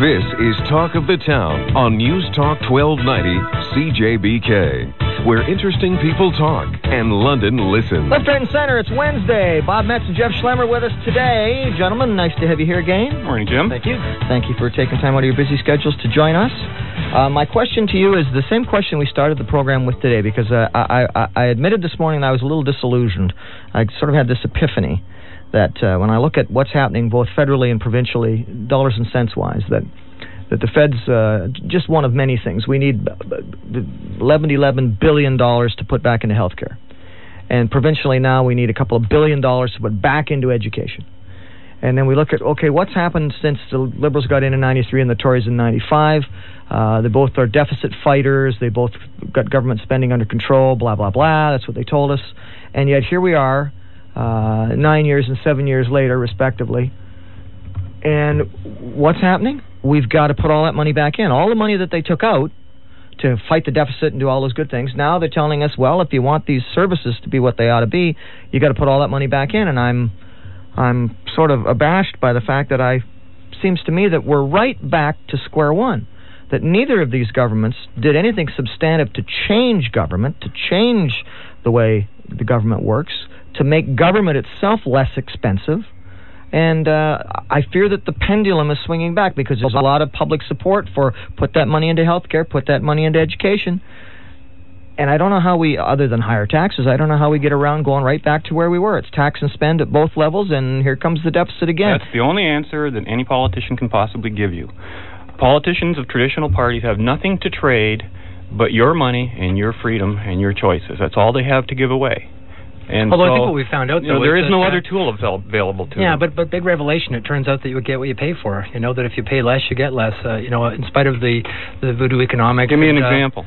This is Talk of the Town on News Talk 1290 CJBK, where interesting people talk and London listens. Left, right, and center. It's Wednesday. Bob Metz and Jeff Schlemmer with us today. Gentlemen, nice to have you here again. Morning, Jim. Thank you. Thank you for taking time out of your busy schedules to join us. Uh, my question to you is the same question we started the program with today because uh, I, I, I admitted this morning I was a little disillusioned. I sort of had this epiphany that uh, when I look at what's happening both federally and provincially, dollars and cents wise, that that the Fed's uh, just one of many things. We need 11, 11 billion dollars to put back into healthcare, and provincially now we need a couple of billion dollars to put back into education. And then we look at okay, what's happened since the Liberals got in in '93 and the Tories in '95. Uh, they both are deficit fighters. They both got government spending under control. Blah blah blah. That's what they told us. And yet here we are, uh, nine years and seven years later, respectively. And what's happening? We've got to put all that money back in. All the money that they took out to fight the deficit and do all those good things. Now they're telling us, well, if you want these services to be what they ought to be, you got to put all that money back in. And I'm, I'm sort of abashed by the fact that I, seems to me that we're right back to square one. That neither of these governments did anything substantive to change government, to change the way the government works, to make government itself less expensive. And uh, I fear that the pendulum is swinging back because there's a lot of public support for put that money into healthcare, put that money into education. And I don't know how we, other than higher taxes, I don't know how we get around going right back to where we were. It's tax and spend at both levels, and here comes the deficit again. That's the only answer that any politician can possibly give you. Politicians of traditional parties have nothing to trade but your money and your freedom and your choices. That's all they have to give away. And Although so, I think what we found out, you know, though, there is no other uh, tool avail- available to Yeah, them. but but big revelation. It turns out that you get what you pay for. You know that if you pay less, you get less. Uh, you know, in spite of the the voodoo economics. give me an and, uh, example.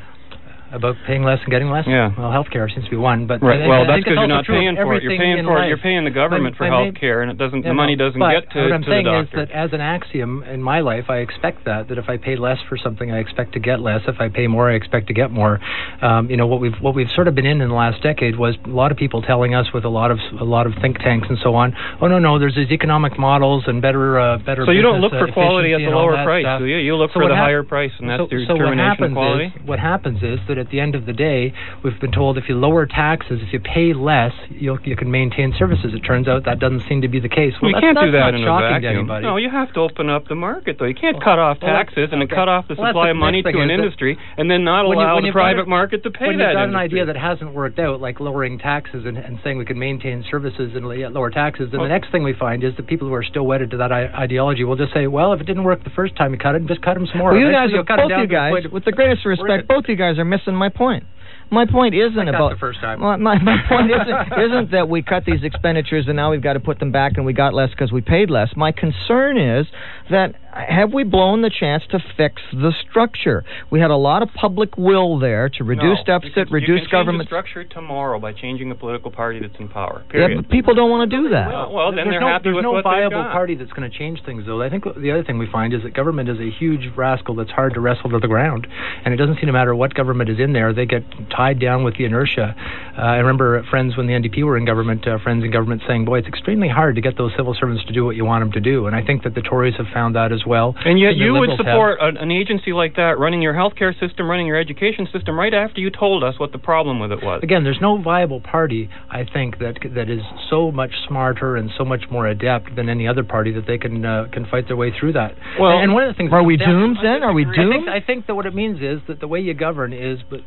About paying less and getting less. Yeah. Well, healthcare seems to be one, but Right. I, well, I that's because you're not paying for it. You're paying in for it. You're paying the government But- for health care, and it doesn't. The money doesn't get to, what I'm to saying is that as an axiom in my life, I expect that that if I pay less for something, I expect to get less. If I pay more, I expect to get more. Um, you know what we've what we've sort of been in in the last decade was a lot of people telling us with a lot of a lot of think tanks and so on. Oh no no, there's these economic models and better uh, better. so you don't look uh, for quality at the lower price, stuff. do you? You look So for the hap- higher price, and that's so, your so what determination happens of quality. Is, what happens is that at the end of the day, we've been told if you lower taxes, if you pay less, you'll, you can maintain services. It turns out that doesn't seem to be the case. Well, you that's, can't that's do that not in a shocking vacuum. to anybody. No, you have to open up the market, though. You can't Well, cut off well, that's- taxes and then okay. cut off the Well, supply the of money to an industry, and then not when you- allow when the private it- market to pay when that you've got an idea that hasn't worked out, like lowering taxes and, and saying we can maintain services and lower taxes, then Well- the next thing we find is that people who are still wedded to that I- ideology will just say, well, if it didn't work the first time you cut it, just cut them some more. Well, you guys, you'll are, cut 'em both down you guys, with the greatest respect, it? both you guys are missing my point. My point isn't about the first time. My, my point isn't isn't that we cut these expenditures and now we've got to put them back and we got less because we paid less. My concern is that have we blown the chance to fix the structure? We had a lot of public will there to reduce no, deficit, you can, reduce you can government. Change the structure tomorrow by changing the political party that's in power. Yeah, Period. but people don't want to do that. Well, well, then there's they're no, happy there's with no what they've viable got. party that's going to change things, though. I think the other thing we find is that government is a huge rascal that's hard to wrestle to the ground, and it doesn't seem to matter what government is in there; they get tied down with the inertia. Uh, I remember friends when the NDP were in government, uh, friends in government saying, "Boy, it's extremely hard to get those civil servants to do what you want them to do," and I think that the Tories have found that as well. And yet you would Liberals have. support an, agency like that running your healthcare system, running your education system, right after you told us what the problem with it was. Again, there's no viable party, I think, that that is so much smarter and so much more adept than any other party that they can uh, can fight their way through that. Well, and one of the things Are we doomed then? Are we I doomed? think, I think that what it means is that the way you govern is but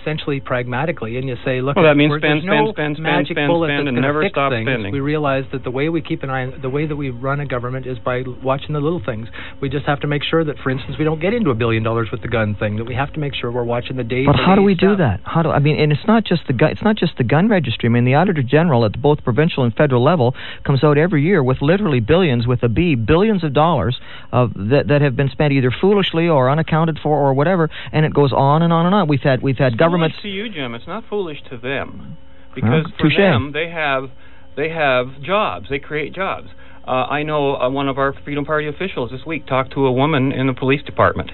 essentially pragmatically, and you say, look, Well, that means spend, there's no spend, spend, spend, magic spend, spend, and never stop things. spending. We realize that the way we keep an eye, the way that we run a government is by watching the little things. We just have to make sure that, for instance, we don't get into a billion dollars with the gun thing. That we have to make sure we're watching the day. But how do day we do that? How do I mean? And it's not just the gun. It's not just the gun registry. I mean, the Auditor General at both provincial and federal level comes out every year with literally billions, with a B, billions of dollars of that that have been spent either foolishly or unaccounted for or whatever, and it goes on and on and on. We've had we've had It's governments. Foolish to you, Jim. It's not foolish to them, because Huh? for Touche. them they have they have jobs. They create jobs. Uh, I know uh, one of our Freedom Party officials this week talked to a woman in the police department,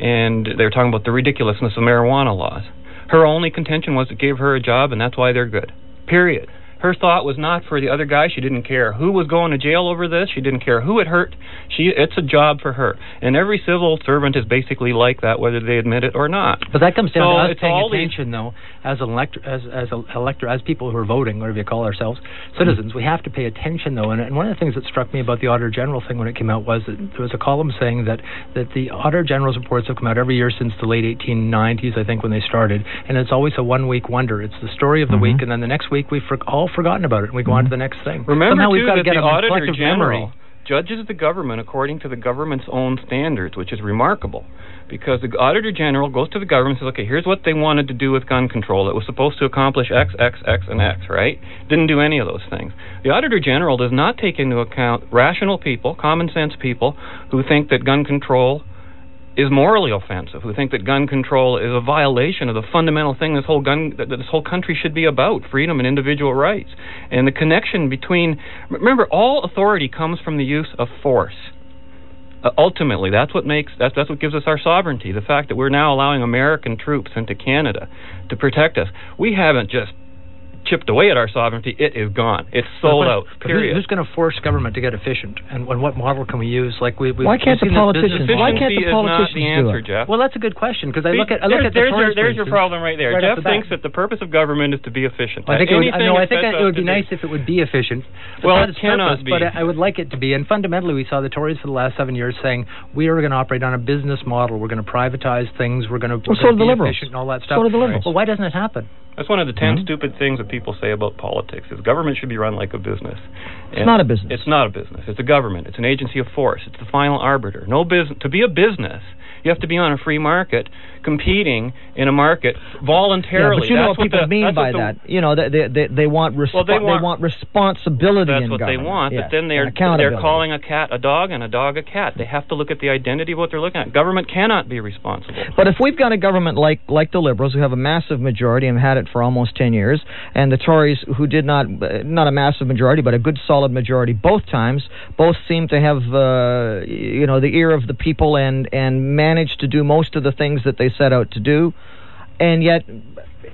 and they were talking about the ridiculousness of marijuana laws. Her only contention was it gave her a job, and that's why they're good. Period. Her thought was not for the other guy. She didn't care who was going to jail over this. She didn't care who it hurt. She it's a job for her. And every civil servant is basically like that, whether they admit it or not. But that comes down So to us paying attention, though, as an elector, as as a elector, as people who are voting, whatever you call ourselves, citizens. We have to pay attention, though. And, and one of the things that struck me about the Auditor General thing when it came out was that there was a column saying that that the Auditor General's reports have come out every year since the late 1890s, I think, when they started, and it's always a one-week wonder. It's the story of the mm-hmm. week, and then the next week we've for- all forgotten about it, and we go on to the next thing. Remember Somehow we've too got to that get the Auditor General memory. judges the government according to the government's own standards, which is remarkable. Because the Auditor General goes to the government and says, okay, here's what they wanted to do with gun control. It was supposed to accomplish X, X, X, and X, right? Didn't do any of those things. The Auditor General does not take into account rational people, common sense people, who think that gun control is morally offensive, who think that gun control is a violation of the fundamental thing this whole gun that this whole country should be about, freedom and individual rights. And the connection between remember all authority comes from the use of force. Uh, ultimately, that's what makes that's that's what gives us our sovereignty. The fact that we're now allowing American troops into Canada to protect us. We haven't just chipped away at our sovereignty. It is gone. It's sold But- out. but who- Period. Who's going to force government to get efficient, and, and what model can we use? Like we, we Why can't the we've seen this politicians- why can't the Efficiency is not politicians the do it? Jeff. Well, that's a good question because I look at I look there's, at the there's your, there's your problem right there. right Jeff the thinks that the purpose of government is to be efficient. I think it would, Anything no, I think it would be nice if it would be efficient. Well, it its cannot purpose, be. But I I would like it to be. And fundamentally, we saw the Tories for the last seven years saying we are going to operate on a business model. We're going to privatize things. We're going to, Well, so do the be Liberals. efficient and all that So stuff. do the Liberals. Well, why doesn't it happen? That's one of the 10 Mhm. stupid things that people say about politics is government should be run like a business. It's not a business. It's not a business. It's a government. It's an agency of force. It's the final arbiter. No business to be a business, you have to be on a free market competing in a market voluntarily. Yeah, but you know That's what people the, mean by the- that. You know, they they they, they want respo- Well, they want- responsibility That's what they want, Yes, but then they're they're calling a cat a dog and a dog a cat. They have to look at the identity of what they're looking at. Government cannot be responsible. But if we've got a government like like the Liberals, who have a massive majority and have had it for almost ten years, and the Tories, who did not uh, not a massive majority but a good solid majority both times, both seem to have uh, you know the ear of the people and and managed to do most of the things that they set out to do, and yet.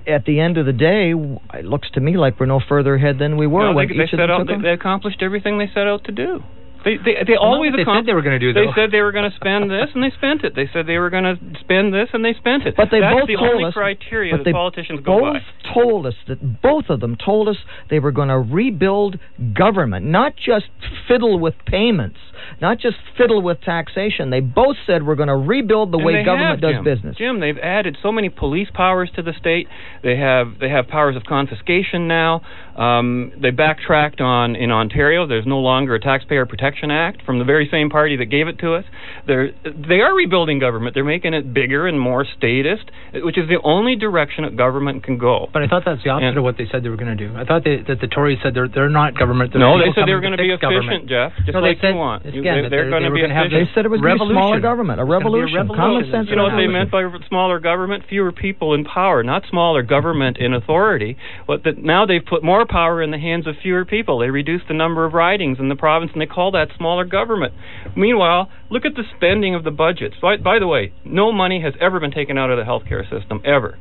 At the end of the day, it looks to me like we're no further ahead than we were No, when they, they set them out. took They, they accomplished everything they set out to do. They they, they always they said they were going to do, that. They said they were going to spend this, and they spent it. They said they were going to spend this, and they spent it. But they That's both the told only us, criteria but that they politicians go both by. told us that both of them told us they were going to rebuild government, not just fiddle with payments, not just fiddle with taxation. They both said we're going to rebuild the And way government have, does Jim. business. Jim, they've added so many police powers to the state. They have they have powers of confiscation now. Um, they backtracked on in Ontario. There's no longer a Taxpayer Protection Act from the very same party that gave it to us. They're they are rebuilding government. They're making it bigger and more statist, which is the only direction that government can go. But I thought that's the opposite And- of what they said they were going to do. I thought they, that the Tories said they're they're not government. They're no, they said they were going to be fix government. efficient, Jeff, just No, they like said- you want. it's You- again, they, that they're going to were be gonna have efficient. They said it was going to be smaller government, a It's be a revolution, revolution. common sense. You know what they revolution. meant by smaller government? Fewer people in power, not smaller government in authority. But that now they've put more power in the hands of fewer people. They reduced the number of ridings in the province, and they call that smaller government. Meanwhile, look at the spending of the budgets. By, by the way, no money has ever been taken out of the healthcare system ever.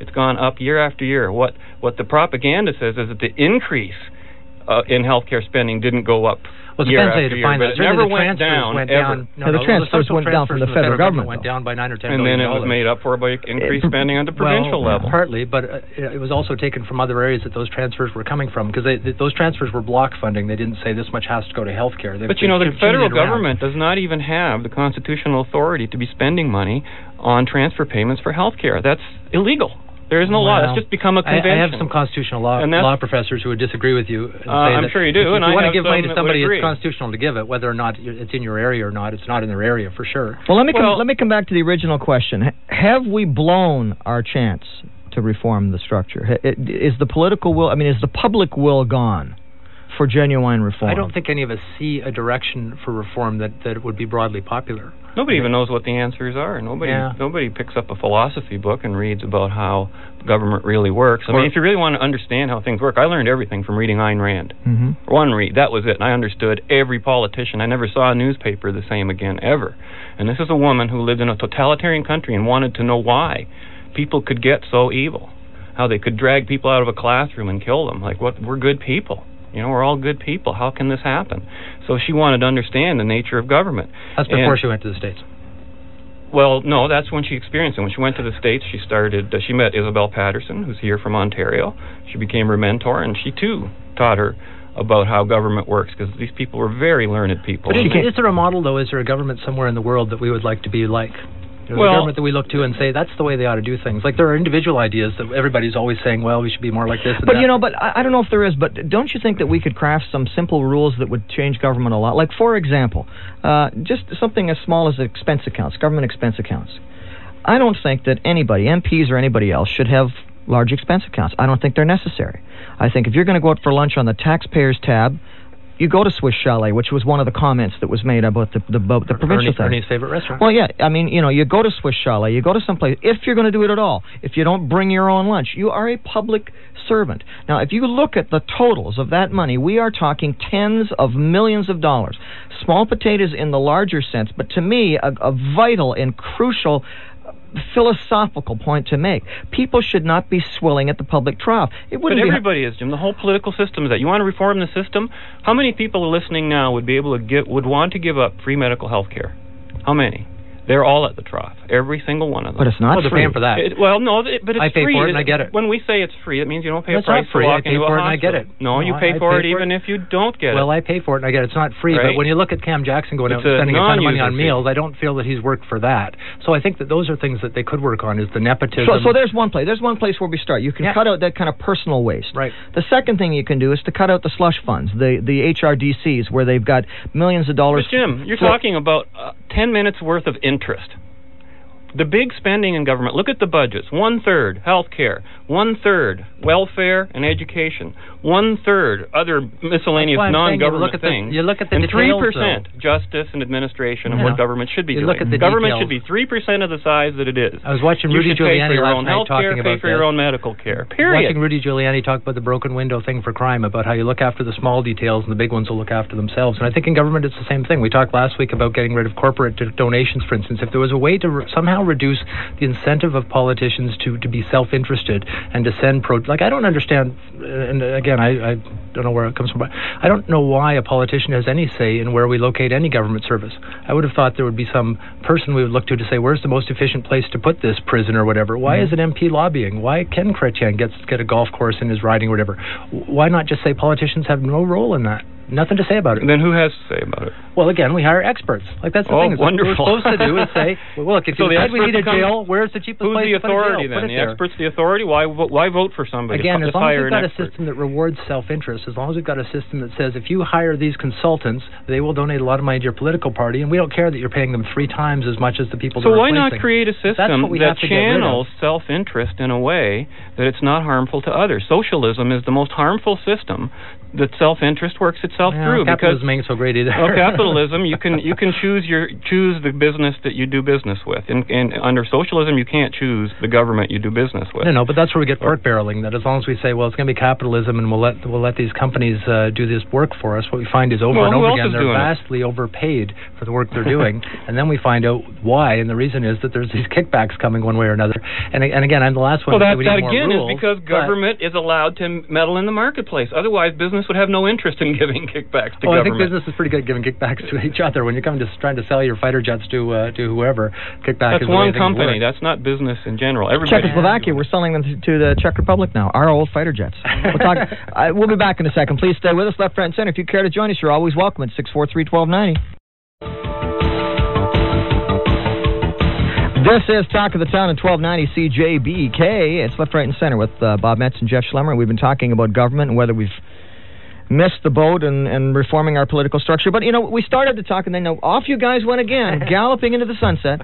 It's gone up year after year. What what the propaganda says is that the increase uh, in healthcare spending didn't go up Well, it year depends how you after year, but that. it never the went transfers down went down. No, Yeah, the no, transfers went down from the transfers federal government, went down by nine or ten and then it was dollars. made up for by increased spending on the provincial well, level. Partly, but uh, it was also taken from other areas that those transfers were coming from because th- those transfers were block funding. They didn't say this much has to go to healthcare. They, But you know, the federal around. government does not even have the constitutional authority to be spending money on transfer payments for health care. That's illegal. There is no law. Well, That's just become a convention. I have some constitutional law law professors who would disagree with you. And Uh, say I'm that sure you do, If, and if I you want to give money to somebody, it's constitutional to give it, whether or not it's in your area or not. It's not in their area for sure. Well, let me come, let me come back to the original question. Have we blown our chance to reform the structure? Is the political will? I mean, is the public will gone for genuine reform? I don't think any of us see a direction for reform that, that would be broadly popular. Nobody even knows what the answers are. Nobody Yeah. nobody picks up a philosophy book and reads about how government really works. I Or- mean, if you really want to understand how things work, I learned everything from reading Ayn Rand. hmm One read, that was it. And I understood every politician. I never saw a newspaper the same again, ever. And this is a woman who lived in a totalitarian country and wanted to know why people could get so evil. how they could drag people out of a classroom and kill them. Like, what? We're good people. You know, we're all good people. How can this happen? So she wanted to understand the nature of government. That's before And- she went to the States. well, no, that's when she experienced it. When she went to the States, she started, uh, she met Isabel Paterson, who's here from Ontario. She became her mentor, and she too taught her about how government works because these people were very learned people. But is, is there a model, though? Is there a government somewhere in the world that we would like to be like? Well- government that we look to and say that's the way they ought to do things. Like there are individual ideas that everybody's always saying, well, we should be more like this. And But that. you know, but I, I don't know if there is. But don't you think that we could craft some simple rules that would change government a lot? Like, for example, uh, just something as small as expense accounts, government expense accounts. I don't think that anybody, MPs or anybody else, should have large expense accounts. I don't think they're necessary. I think if you're going to go out for lunch on the taxpayers tab, you go to Swiss Chalet, which was one of the comments that was made about the the, the provincial Ernie, thing. Ernie's favorite restaurant. Well, yeah, I mean, you know, you go to Swiss Chalet, you go to someplace, if you're going to do it at all, if you don't bring your own lunch, you are a public servant. Now, if you look at the totals of that money, we are talking tens of millions of dollars. Small potatoes in the larger sense, but to me, a, a vital and crucial philosophical point to make. People should not be swilling at the public trough. It wouldn't be everybody is, Jim. The whole political system is that. You want to reform the system? How many people are listening now would be able to get would want to give up free medical health care? How many? They're all at the trough. Every single one of them. but it's not well, free. paying for that. It, well, no, it, but it's I pay free. for it and I get it. When we say it's free, it means you don't pay That's a price not free. to I pay into a for it and I get it. No, No, you pay I for pay it for even it. if you don't get well, it. Well, I pay for it and I get it. It's not free, Right. but when you look at Cam Jackson going It's out and spending a ton of money on fee. meals, I don't feel that he's worked for that. So I think that those are things that they could work on is the nepotism. So, so there's one place. There's one place where we start. You can Yeah. cut out that kind of personal waste. Right. The second thing you can do is to cut out the slush funds, the the HRDCs, where they've got millions of dollars. But Jim, you're talking about uh, 10 minutes worth of interest. The big spending in government, look at the budgets. One third health care, one third welfare and education, one third other miscellaneous That's why I'm saying you non government look at the- things. you look at the and three percent justice and administration of Yeah. what government should be You doing. look at the government details. should be three percent of the size that it is. I was watching you Rudy should pay for Giuliani your own health care, pay for your own medical care. Period. Watching Rudy Giuliani talk about the broken window thing for crime, about how you look after the small details and the big ones will look after themselves. And I think in government it's the same thing. We talked last week about getting rid of corporate do- donations, for instance. If there was a way to re- somehow reduce the incentive of politicians to, to be self-interested and to send pro, like I don't understand. And again, I, I don't know where it comes from, but I don't know why a politician has any say in where we locate any government service. I would have thought there would be some person we would look to to say where's the most efficient place to put this prison or whatever. Why mm-hmm. is an MP lobbying? Why can Chrétien get get a golf course in his riding or whatever? Why not just say politicians have no role in that? Nothing to say about it. Then who has to say about it? Well, again, we hire experts. Like that's the Oh, thing. is wonderful. What we're supposed to do is say, well, look, if So you the decide we need a jail, where's the cheapest Who's place the to put a authority then? The there. expert's the authority. Why why vote for somebody? Again, as long as we've got a system that rewards self-interest, as long as we've got a system that says if you hire these consultants, they will donate a lot of money to your political party, and we don't care that you're paying them three times as much as the people. So why not create a system that have to get rid of. channels self-interest in a way that it's not harmful to others? Socialism is the most harmful system that self-interest works itself Yeah, through because capitalism ain't so great either. well, capitalism you can you can choose your choose the business that you do business with. And, and under socialism you can't choose the government you do business with. No, no, but that's where we get pork barreling. That as long as we say, well, it's going to be capitalism, and we'll let we'll let these companies uh, do this work for us. What we find is over Well, and over again they're doing it? vastly overpaid for the work they're doing, and then we find out why. And the reason is that there's these kickbacks coming one way or another. And and again, I'm the last one Well, that, we that again rules, is because government is allowed to meddle in the marketplace. Otherwise, business would have no interest in giving kickbacks to Oh, I think business is pretty good giving kickbacks to each other. When you come to trying to sell your fighter jets to uh, to whoever, kickback That's is the way one things company. work. That's not business in general. Everybody. Czechoslovakia, we're selling them to, to the Czech Republic now. Our old fighter jets. We'll talk. uh, we'll be back in a second. Please stay with us, left, right, and center. If you care to join us, you're always welcome at six four three twelve ninety. This is Talk of the Town at 1290 CJBK. It's left, right, and center with uh, Bob Metz and Jeff Schlemmer. We've been talking about government and whether we've missed the boat and, in reforming our political structure. But, you know, we started to talk, and then you know, off you guys went again, galloping into the sunset.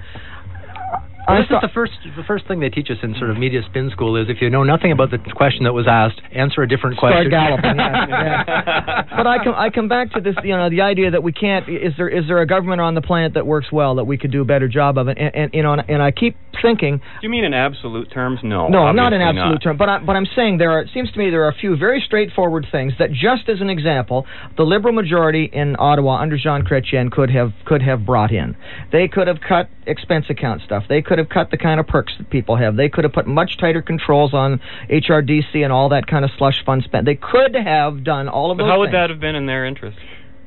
Well, I this thought- is the first the first thing they teach us in sort of media spin school is if you know nothing about the question that was asked, answer a different Start question. galloping. yeah, yeah. But I come I come back to this, you know, the idea that we can't. Is there is there a government on the planet that works well that we could do a better job of? And, and, and you know, and, and I keep thinking, Do you mean in absolute terms? No. no, not in absolute not. terms, but I, but I'm saying there are. It seems to me there are a few very straightforward things that, just as an example, the Liberal majority in Ottawa under Jean Chrétien could have could have brought in. They could have cut expense account stuff. They could could have cut the kind of perks that people have. They could have put much tighter controls on HRDC and all that kind of slush fund spend. They could have done all of But those how would things. that have been in their interest?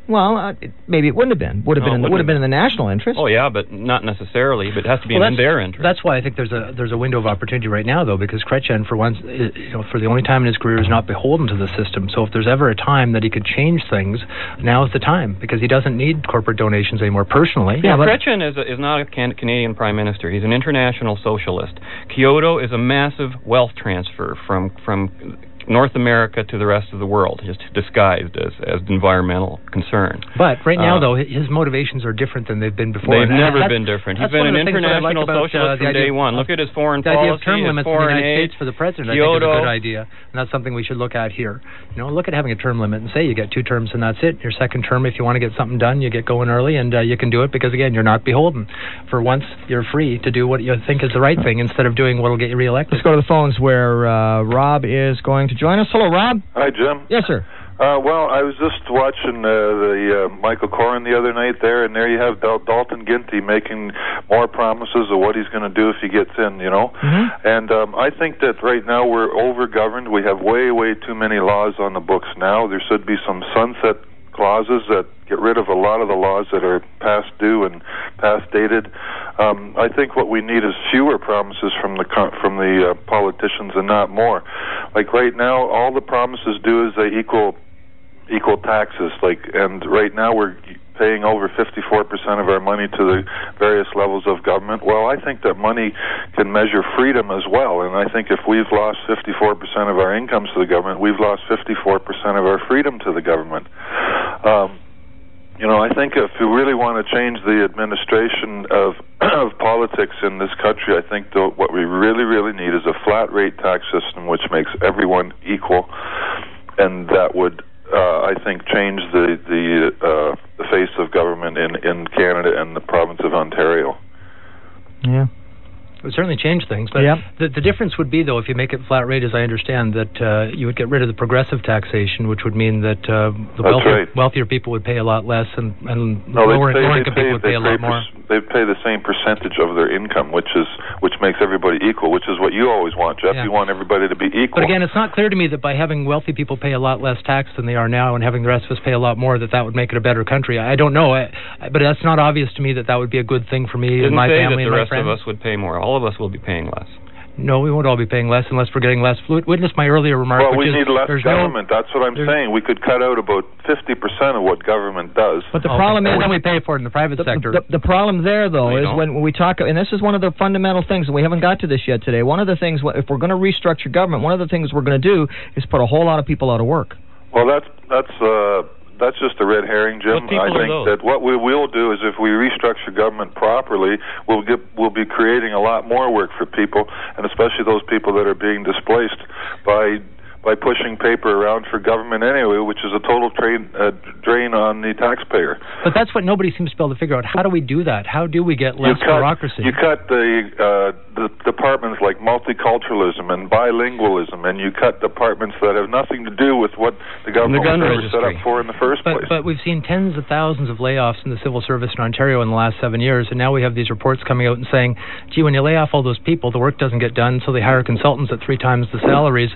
Well, uh, it, maybe it wouldn't have been. Would have No, been. In the, would have been in the national interest. Oh yeah, but not necessarily. But it has to be Well, in their interest. That's why I think there's a there's a window of opportunity right now, though, because Chrétien, for once, you know, for the only time in his career, is not beholden to the system. So if there's ever a time that he could change things, now is the time because he doesn't need corporate donations anymore personally. Yeah, but- Chrétien is, a, is not a can- Canadian prime minister. He's an international socialist. Kyoto is a massive wealth transfer from from North America to the rest of the world, just disguised as as environmental concern. But right now, Uh, though, his motivations are different than they've been before. They've And never that's- been different. He's that's been an of the things that I like international about, uh, socialist the from idea day one. Look at his foreign The idea of term limits in the United aid, States for the president, I think, is a good idea, and that's something we should look at here. You know, look at having a term limit and say you get two terms and that's it. Your second term, if you want to get something done, you get going early and uh, you can do it because again, you're not beholden. For once, you're free to do what you think is the right thing instead of doing what'll get you reelected. Let's go to the phones where uh, Rob is going to join us. Hello, Rob. Hi, Jim. Yes, sir. Uh, well, I was just watching uh, the uh, Michael Coren the other night there, and there you have Dal- Dalton McGuinty making more promises of what he's going to do if he gets in, you know. Mhm. And um, I think that right now we're over-governed. We have way, way too many laws on the books now. There should be some sunset clauses that get rid of a lot of the laws that are past due and past dated. Um, I think what we need is fewer promises from the from the uh, politicians and not more. Like right now, all the promises do is they equal equal taxes. Like, and right now we're paying over 54% of our money to the various levels of government. Well, I think that money can measure freedom as well. And I think if we've lost 54% of our incomes to the government, we've lost 54% of our freedom to the government. Um, you know, I think if you really want to change the administration of of politics in this country, I think the, what we really, really need is a flat rate tax system which makes everyone equal, and that would, uh, I think, change the the uh, the face of government in in Canada and the province of Ontario. Yeah. It would certainly change things, but Yep. the, the difference would be, though, if you make it flat rate, as I understand, that uh, you would get rid of the progressive taxation, which would mean that uh, the wealthier, right. wealthier people would pay a lot less, and, and No, they lower, pay, lower they income pay, people would they pay a pay lot more. per- they pay the same percentage of their income, which is which makes everybody equal, which is what you always want, Jeff. Yeah. You want everybody to be equal. But again, it's not clear to me that by having wealthy people pay a lot less tax than they are now, and having the rest of us pay a lot more, that that would make it a better country. I don't know, I, I- but that's not obvious to me that that would be a good thing for me Didn't and my say family that the and my rest friends. of us would pay more. All of us will be paying less. No, we won't all be paying less unless we're getting less. Wit- Witness my earlier remark. Well, which we is need less there's no- government. That's what I'm saying. We could cut out about 50% of what government does. But the Okay. problem is and then we pay for it in the private the, sector. the, the problem there, though, No, is don't. when we talk, and this is one of the fundamental things, and we haven't got to this yet today. One of the things, if we're going to restructure government, one of the things we're going to do is put a whole lot of people out of work. Well, that's that's uh, that's just a red herring, Jim. I think that what we will do is if we restructure government properly, we'll get we'll be creating a lot more work for people, and especially those people that are being displaced by by pushing paper around for government anyway, which is a total drain uh, drain on the taxpayer. But that's what nobody seems to be able to figure out. How do we do that? How do we get less you cut, bureaucracy? You cut the uh, the departments like multiculturalism and bilingualism, and you cut departments that have nothing to do with what the government gun was set up for in the first but, place. but we've seen tens of thousands of layoffs in the civil service in Ontario in the last seven years, and now we have these reports coming out and saying, gee, when you lay off all those people, the work doesn't get done, so they hire consultants at three times the salaries.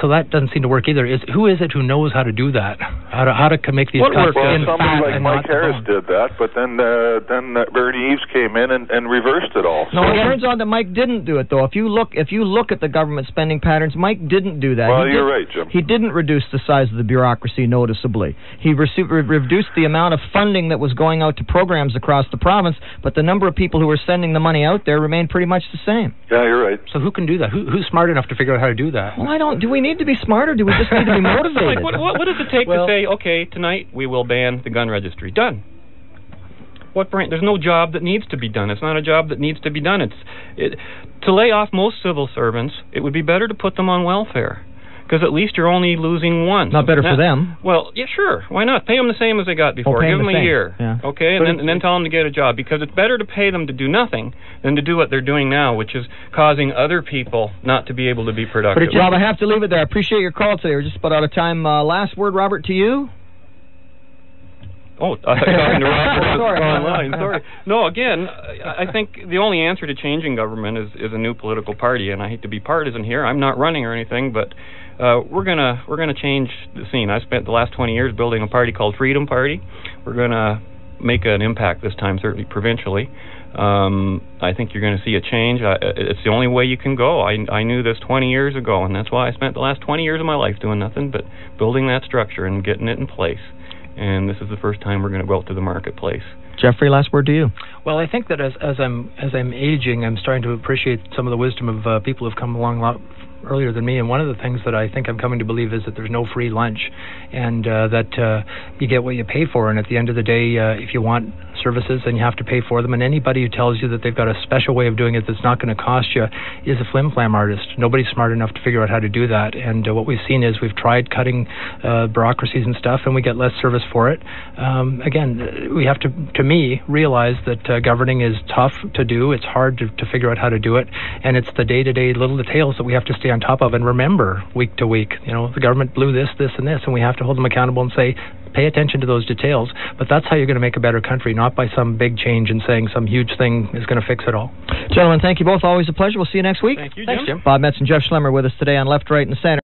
So that doesn't seem to work either. Is who is it who knows how to do that? How to how to make these What cuts work well, in somebody like Mike Harris did that, but then uh, then uh, Ernie Eves came in and, and reversed it all. No, So- it turns out that Mike didn't do it, though. If you look, if you look at the government spending patterns, Mike didn't do that. Well, He you're did- right, Jim. He didn't reduce the size of the bureaucracy noticeably. He re- reduced the amount of funding that was going out to programs across the province, but the number of people who were sending the money out there remained pretty much the same. yeah, you're right. So who can do that? Who, who's smart enough to figure out how to do that? Well, I don't. Do we need to be smarter? Do we just need to be motivated? Like, what, what, what does it take Well- to say, okay, tonight we will ban the gun registry? Done. What brain? There's no job that needs to be done. It's not a job that needs to be done. It's it, to lay off most civil servants. It would be better to put them on welfare, because at least you're only losing one. Not better for them. Well, yeah, sure. Why not? Pay them the same as they got before. pay Give 'em them the a same. year. Yeah. Okay, and then, and then tell them to get a job because it's better to pay them to do nothing than to do what they're doing now, which is causing other people not to be able to be productive. But Rob, I have to leave it there. I appreciate your call today. We're just about out of time. Uh, last word, Robert, to you. Oh, uh, talking to Rob Sorry. online. Sorry. No, again, I I think the only answer to changing government is is a new political party, and I hate to be partisan here. I'm not running or anything, but uh, we're gonna we're gonna change the scene. I spent the last 20 years building a party called Freedom Party. We're gonna make an impact this time, certainly provincially. Um, I think you're going to see a change. I, it's the only way you can go. I, I knew this 20 years ago, and that's why I spent the last 20 years of my life doing nothing but building that structure and getting it in place. And this is the first time we're going to go out to the marketplace. Jeffrey, last word to you. Well, I think that as as I'm as I'm aging, I'm starting to appreciate some of the wisdom of uh, people who've come along a lot earlier than me. And one of the things that I think I'm coming to believe is that there's no free lunch, and uh, that uh, you get what you pay for. And at the end of the day, uh, if you want services, and you have to pay for them. And anybody who tells you that they've got a special way of doing it that's not going to cost you is a flim flam artist. Nobody's smart enough to figure out how to do that. And uh, what we've seen is we've tried cutting uh, bureaucracies and stuff, and we get less service for it. Um, again, we have to, to me, realize that uh, governing is tough to do. It's hard to, to figure out how to do it, and it's the day-to-day little details that we have to stay on top of and remember week to week. You know, the government blew this, this, and this, and we have to hold them accountable and say, pay attention to those details. But that's how you're going to make a better country, not by some big change and saying some huge thing is going to fix it all. Gentlemen, thank you both. Always a pleasure. We'll see you next week. Thank you, Jim. Thanks, Jim. Jim. Bob Metz and Jeff Schlemmer with us today on Left, Right, and Center.